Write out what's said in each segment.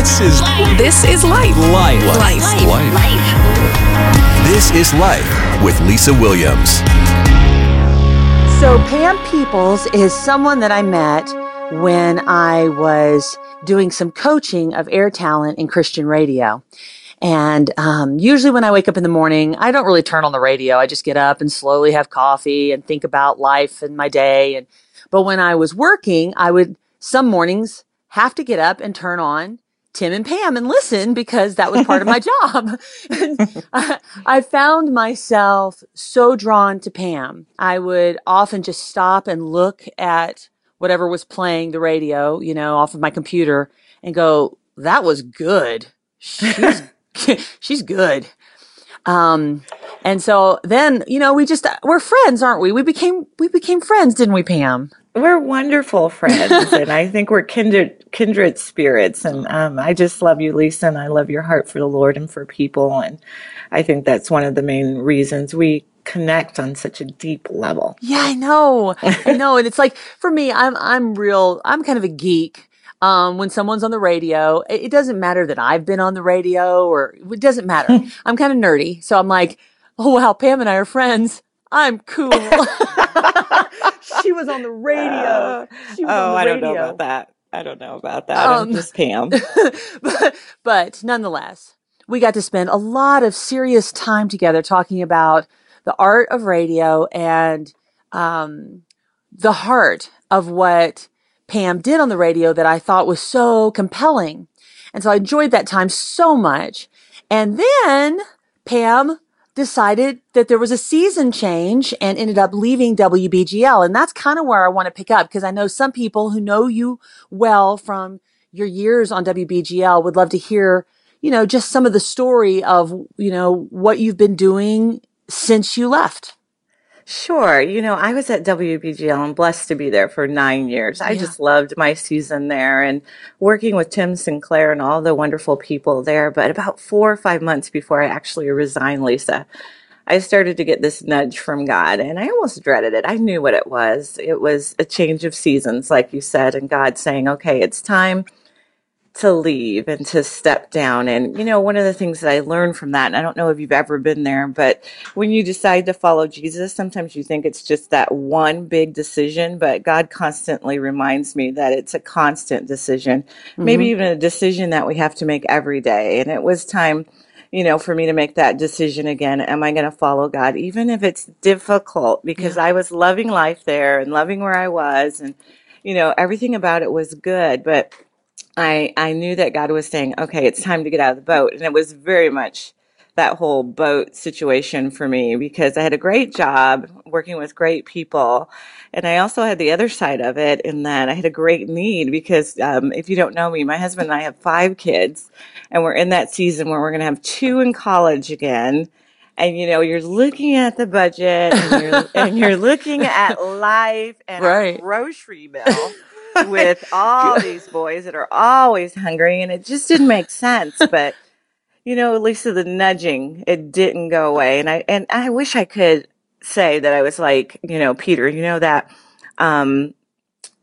This is This is life. life. Life. Life. This is life with Lisa Williams. So, Pam Peoples is someone that I met when I was doing some coaching of air talent in Christian radio. And um, usually, when I wake up in the morning, I don't really turn on the radio. I just get up and slowly have coffee and think about life and my day. And but when I was working, I would some mornings have to get up and turn on Tim and Pam and listen because that was part of my job. And I, I found myself so drawn to Pam. I would often just stop and look at whatever was playing the radio, you know, off of my computer and go, that was good. She's, she's good. Um, and so then, you know, we just, we're friends, aren't we? We became, we became friends, didn't we, Pam? We're wonderful friends, and I think we're kindred kindred spirits. And um, I just love you, Lisa, and I love your heart for the Lord and for people. And I think that's one of the main reasons we connect on such a deep level. Yeah, I know. I know. And it's like, for me, I'm, I'm real, I'm kind of a geek. Um, when someone's on the radio, it, it doesn't matter that I've been on the radio or it doesn't matter. I'm kind of nerdy. So I'm like, oh, wow, Pam and I are friends. I'm cool. she was on the radio. She was oh, on the I don't know about that. I don't know about that. Um, I'm just Pam. but, but nonetheless, we got to spend a lot of serious time together talking about the art of radio and um, the heart of what Pam did on the radio that I thought was so compelling. And so I enjoyed that time so much. And then Pam decided that there was a season change and ended up leaving WBGL. And that's kind of where I want to pick up because I know some people who know you well from your years on WBGL would love to hear, you know, just some of the story of, you know, what you've been doing since you left. Sure. You know, I was at WBGL and blessed to be there for nine years. I Yeah. just loved my season there and working with Tim Sinclair and all the wonderful people there. But about four or five months before I actually resigned, Lisa, I started to get this nudge from God and I almost dreaded it. I knew what it was. It was a change of seasons, like you said, and God saying, okay, it's time to leave and to step down. And, you know, one of the things that I learned from that, and I don't know if you've ever been there, but when you decide to follow Jesus, sometimes you think it's just that one big decision, but God constantly reminds me that it's a constant decision, maybe mm-hmm. even a decision that we have to make every day. And it was time, you know, for me to make that decision again. Am I going to follow God, even if it's difficult? Because I was loving life there and loving where I was, and, you know, everything about it was good, but I I knew that God was saying, okay, it's time to get out of the boat, and it was very much that whole boat situation for me because I had a great job working with great people, and I also had the other side of it in that I had a great need because um, if you don't know me, my husband and I have five kids, and we're in that season where we're going to have two in college again. And you know, you're looking at the budget and you're, and you're looking at life and Right. a grocery bill with all these boys that are always hungry and it just didn't make sense but you know lisa the nudging it didn't go away and i and i wish i could say that i was like you know peter you know that um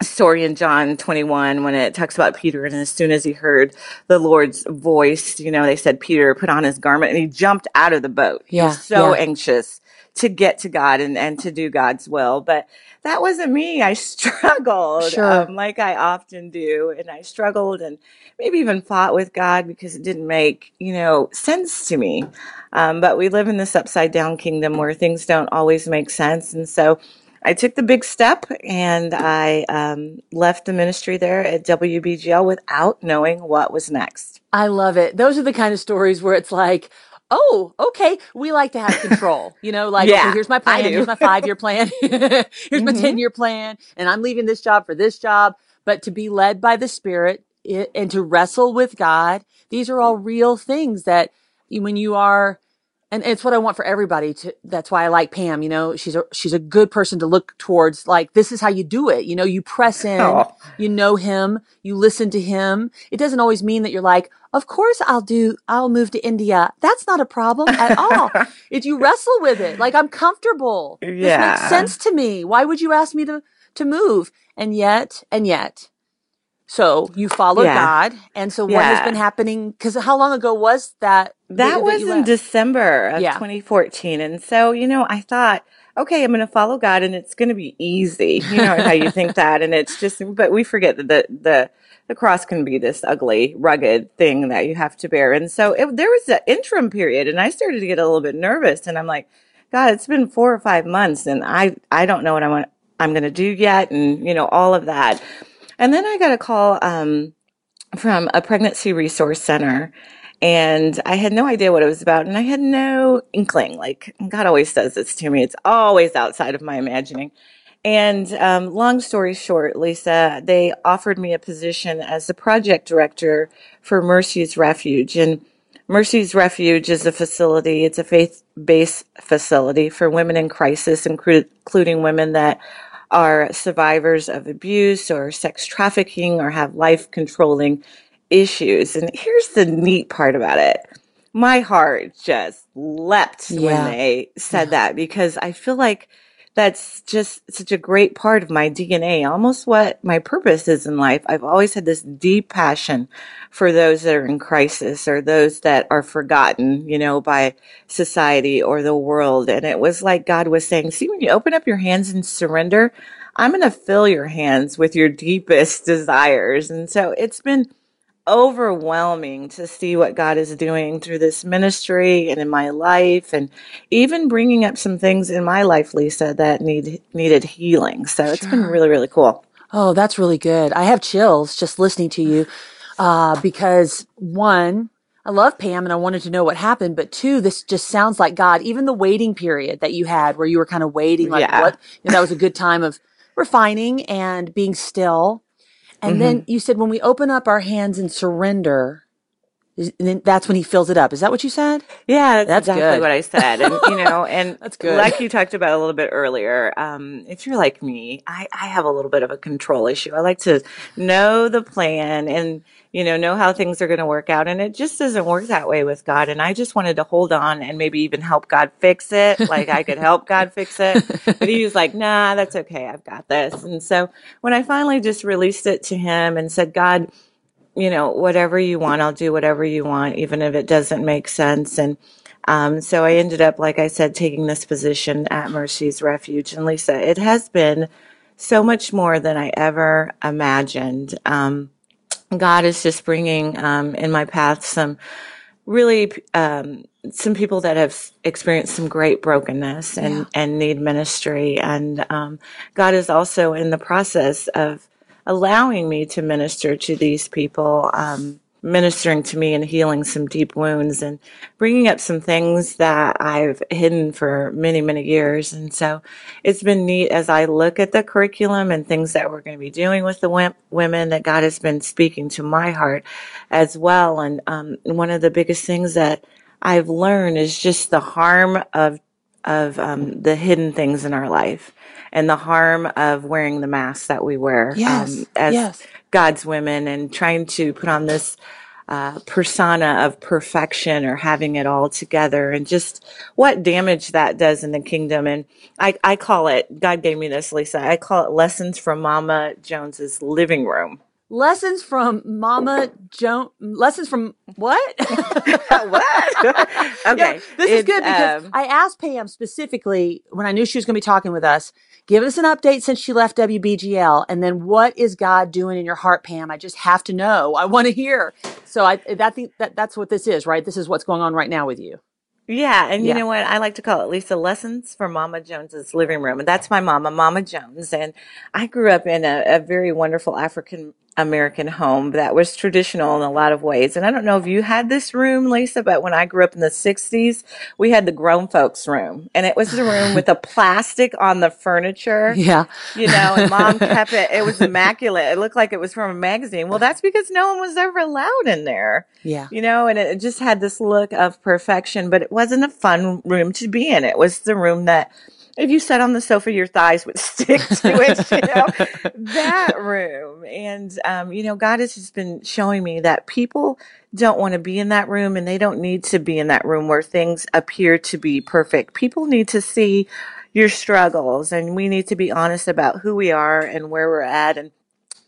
story in john 21 when it talks about peter and as soon as he heard the lord's voice you know they said peter put on his garment and he jumped out of the boat he Yeah, was so yeah. anxious to get to god and, and to do god's will but that wasn't me i struggled Sure. um, like i often do and i struggled and maybe even fought with god because it didn't make you know sense to me um, but we live in this upside down kingdom where things don't always make sense and so I took the big step and I um, left the ministry there at WBGL without knowing what was next. I love it. Those are the kind of stories where it's like, oh, okay, we like to have control. You know, like, Yeah, okay, here's my plan, here's my five year plan, here's my Mhm. 10 year plan, and I'm leaving this job for this job. But to be led by the Spirit and to wrestle with God, these are all real things that when you are, and it's what I want for everybody to, that's why I like Pam, you know, she's a, she's a good person to look towards. Like, this is how you do it. You know, you press in, Oh. you know him, you listen to him. It doesn't always mean that you're like, of course I'll do, I'll move to India. That's not a problem at all. if you wrestle with it, like I'm comfortable. Yeah. This makes sense to me. Why would you ask me to, to move? And yet, and yet, So you followed Yeah. God, and so what has been happening? Because how long ago was that? That was in? December of Yeah. 2014. And so, you know, I thought, okay, I'm going to follow God and it's going to be easy. You know how you think that. And it's just, but we forget that the, the, the cross can be this ugly, rugged thing that you have to bear. And so it, there was an interim period and I started to get a little bit nervous and I'm like, God, it's been four or five months and I, I don't know what I'm, I'm going to do yet. And, you know, all of that. And then I got a call, um, from a pregnancy resource center and I had no idea what it was about and I had no inkling. Like God always does this to me. It's always outside of my imagining. And um, long story short, Lisa, they offered me a position as the project director for Mercy's Refuge. And Mercy's Refuge is a facility, it's a faith based facility for women in crisis, including women that are survivors of abuse or sex trafficking or have life controlling issues. And here's the neat part about it. My heart just leapt Yeah. when they said that because I feel like that's just such a great part of my DNA, almost what my purpose is in life. I've always had this deep passion for those that are in crisis or those that are forgotten, you know, by society or the world. And it was like God was saying, see, when you open up your hands and surrender, I'm going to fill your hands with your deepest desires. And so it's been overwhelming to see what God is doing through this ministry and in my life and even bringing up some things in my life Lisa that need needed healing. So it's been really really cool. Oh, that's really good. I have chills just listening to you, uh, because one, I love Pam and I wanted to know what happened, but two, this just sounds like God. Even the waiting period that you had where you were kind of waiting, like Yeah. what, you know, that was a good time of refining and being still. And then mm-hmm. you said when we open up our hands and surrender, then that's when he fills it up. Is that what you said? Yeah, that's, That's exactly good. what I said. And you know, and That's good. like you talked about a little bit earlier, um, if you're like me, I, I have a little bit of a control issue. I like to know the plan and you know, know how things are going to work out. And it just doesn't work that way with God. And I just wanted to hold on and maybe even help God fix it. Like I could help God fix it. But he was like, nah, that's okay. I've got this. And so when I finally just released it to him and said, God, you know, whatever you want, I'll do whatever you want, even if it doesn't make sense. And um, so I ended up, like I said, taking this position at Mercy's Refuge. And Lisa, it has been so much more than I ever imagined. Um, God is just bringing um, in my path some really um, some people that have experienced some great brokenness and, Yeah. and need ministry. And um, God is also in the process of allowing me to minister to these people, um, ministering to me and healing some deep wounds and bringing up some things that I've hidden for many, many years. And so it's been neat as I look at the curriculum and things that we're going to be doing with the women that God has been speaking to my heart as well. And um, one of the biggest things that I've learned is just the harm of of um, the hidden things in our life and the harm of wearing the mask that we wear Yes, um, as yes. God's women and trying to put on this uh, persona of perfection or having it all together and just what damage that does in the kingdom. And I, I call it, God gave me this, Lisa, I call it lessons from Mama Jones's living room. Lessons from Mama Joan. Lessons from what? what? okay. Yeah, this is It's, good because um, I asked Pam specifically when I knew she was going to be talking with us. Give us an update since she left WBGL, and then what is God doing in your heart, Pam? I just have to know. I want to hear. So I that think that that's what this is, right? This is what's going on right now with you. Yeah, and you Yeah. know what? I like to call it Lisa Lessons from Mama Jones's living room. And that's my mama, Mama Jones. And I grew up in a, a very wonderful African American home that was traditional in a lot of ways. And I don't know if you had this room, Lisa, but when I grew up in the 60s, we had the grown folks room. And it was the room with the plastic on the furniture Yeah. you know, and mom kept it. It was immaculate. It looked like it was from a magazine. Well, that's because no one was ever allowed in there, Yeah. you know, and it just had this look of perfection, but it wasn't a fun room to be in. It was the room that if you sat on the sofa, your thighs would stick to it, you know, that room. And, um, you know, God has just been showing me that people don't want to be in that room and they don't need to be in that room where things appear to be perfect. People need to see your struggles and we need to be honest about who we are and where we're at. And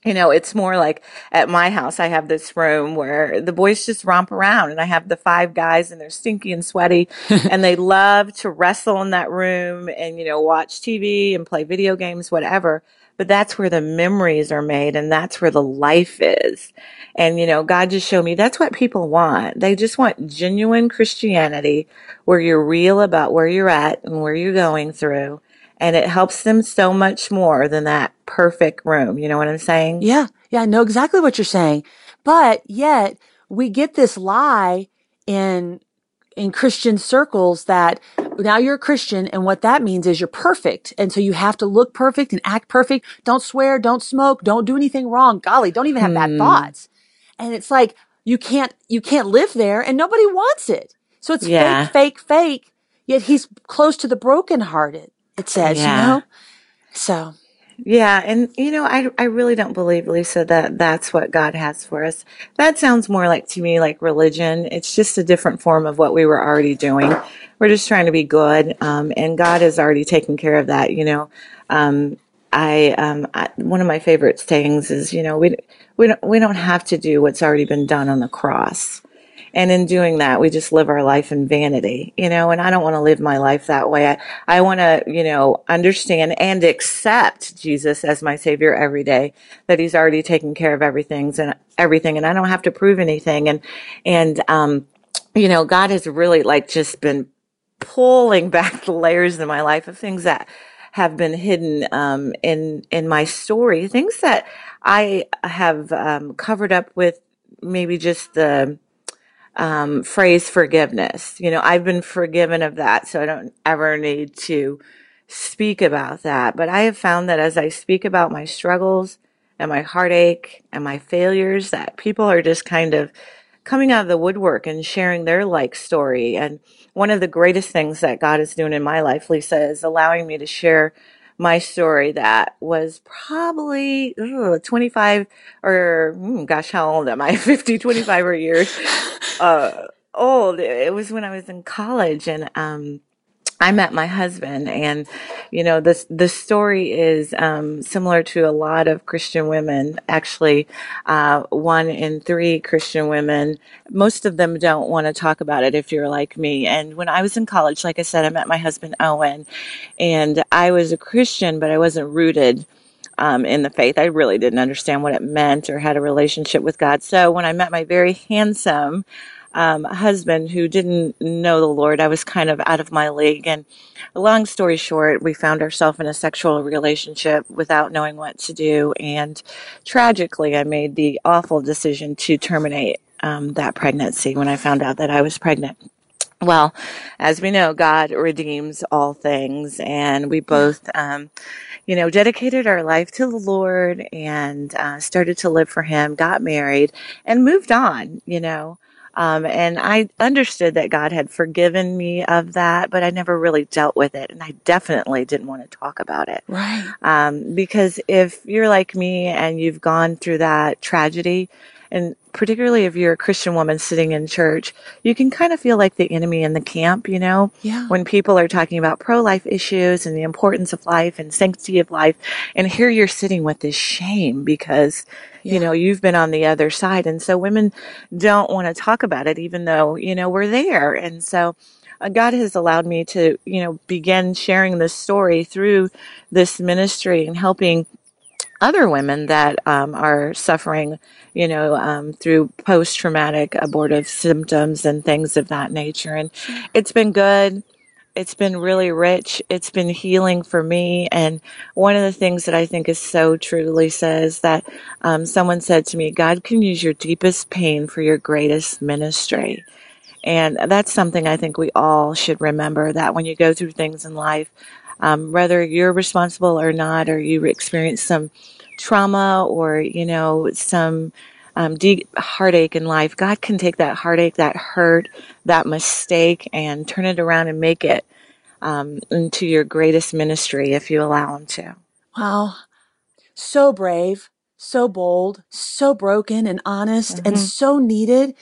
you know, it's more like at my house, I have this room where the boys just romp around and I have the five guys and they're stinky and sweaty and they love to wrestle in that room and, you know, watch TV and play video games, whatever. But that's where the memories are made and that's where the life is. And, you know, God just showed me that's what people want. They just want genuine Christianity where you're real about where you're at and where you're going through and it helps them so much more than that perfect room. You know what I'm saying? Yeah. Yeah. I know exactly what you're saying. But yet we get this lie in, in Christian circles that now you're a Christian and what that means is you're perfect. And so you have to look perfect and act perfect. Don't swear, don't smoke, don't do anything wrong. Golly, don't even have hmm. bad thoughts. And it's like, you can't, you can't live there and nobody wants it. So it's yeah. fake, fake, fake. Yet he's close to the brokenhearted it says, yeah. you know? So. Yeah. And, you know, I, I really don't believe, Lisa, that that's what God has for us. That sounds more like to me like religion. It's just a different form of what we were already doing. We're just trying to be good. Um, and God has already taken care of that, you know. Um, I, um, I, one of my favorite sayings is, you know, we, we don't, we don't have to do what's already been done on the cross. And in doing that, we just live our life in vanity, you know, and I don't want to live my life that way. I, I want to, you know, understand and accept Jesus as my savior every day, that he's already taken care of everything and everything. And I don't have to prove anything. And, and, um, you know, God has really like just been pulling back the layers in my life of things that have been hidden um, in in my story, things that I have um, covered up with maybe just the um, phrase forgiveness. You know, I've been forgiven of that, so I don't ever need to speak about that. But I have found that as I speak about my struggles and my heartache and my failures, that people are just kind of coming out of the woodwork and sharing their like story. And one of the greatest things that God is doing in my life, Lisa, is allowing me to share my story that was probably ugh, 25 or mm, gosh, how old am I? 50, 25 or years uh, old. It was when I was in college and, um, I met my husband and, you know, this, the story is, um, similar to a lot of Christian women. Actually, uh, one in three Christian women, most of them don't want to talk about it if you're like me. And when I was in college, like I said, I met my husband Owen and I was a Christian, but I wasn't rooted. Um, in the faith. I really didn't understand what it meant or had a relationship with God. So when I met my very handsome, um, husband who didn't know the Lord. I was kind of out of my league. And long story short, we found ourselves in a sexual relationship without knowing what to do. And tragically, I made the awful decision to terminate um, that pregnancy when I found out that I was pregnant. Well, as we know, God redeems all things, and we both, um, you know, dedicated our life to the Lord and uh, started to live for Him, got married, and moved on. You know, um, and I understood that God had forgiven me of that, but I never really dealt with it. And I definitely didn't want to talk about it. Right. Um, because if you're like me and you've gone through that tragedy, and particularly if you're a Christian woman sitting in church, you can kind of feel like the enemy in the camp, you know? Yeah. When people are talking about pro-life issues and the importance of life and sanctity of life, and here you're sitting with this shame because, yeah. you know, you've been on the other side. And so women don't want to talk about it, even though, you know, we're there. And so, uh, God has allowed me to, you know, begin sharing this story through this ministry and helping other women that um, are suffering, you know, um, through post traumatic abortive symptoms and things of that nature. And it's been good. It's been really rich. It's been healing for me. And one of the things that I think is so true, Lisa, is that um, someone said to me, God can use your deepest pain for your greatest ministry. And that's something I think we all should remember that when you go through things in life, um, whether you're responsible or not, or you experience some trauma or, you know, some um, deep heartache in life, God can take that heartache, that hurt, that mistake, and turn it around and make it um, into your greatest ministry if you allow Him to. Wow. So brave, so bold, so broken and honest, mm-hmm. and so needed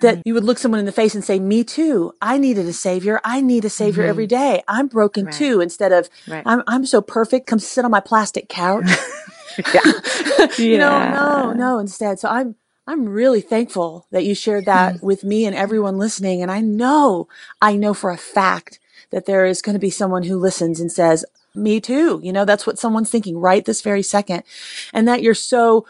that you would look someone in the face and say, me too. I needed a savior. I need a savior mm-hmm. every day. I'm broken right. too. Instead of, right. I'm, I'm so perfect. Come sit on my plastic couch. yeah. you know, no, no, instead. So I'm, I'm really thankful that you shared that mm. with me and everyone listening. And I know, I know for a fact that there is going to be someone who listens and says, me too. You know, that's what someone's thinking right this very second. And that you're so,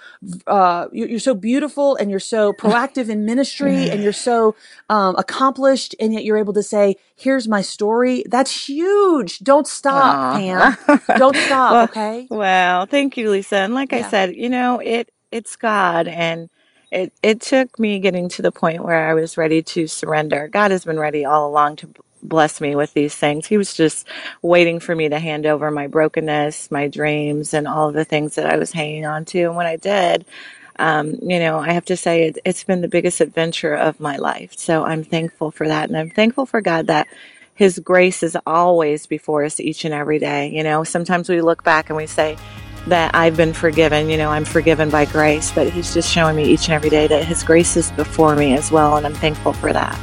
uh, you're, so beautiful and you're so proactive in ministry and you're so, um, accomplished. And yet you're able to say, here's my story. That's huge. Don't stop, Aww. Pam. Don't stop. well, okay. Well, thank you, Lisa. And like yeah. I said, you know, it, it's God and, it, it took me getting to the point where I was ready to surrender. God has been ready all along to bless me with these things. He was just waiting for me to hand over my brokenness, my dreams, and all the things that I was hanging on to. And when I did, um, you know, I have to say it, it's been the biggest adventure of my life. So I'm thankful for that. And I'm thankful for God that His grace is always before us each and every day. You know, sometimes we look back and we say, that I've been forgiven. You know, I'm forgiven by grace, but He's just showing me each and every day that His grace is before me as well, and I'm thankful for that.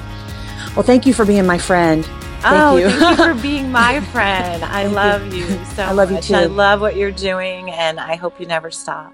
Well, thank you for being my friend. Thank oh, you. thank you for being my friend. I love you so I love you much. too. I love what you're doing, and I hope you never stop.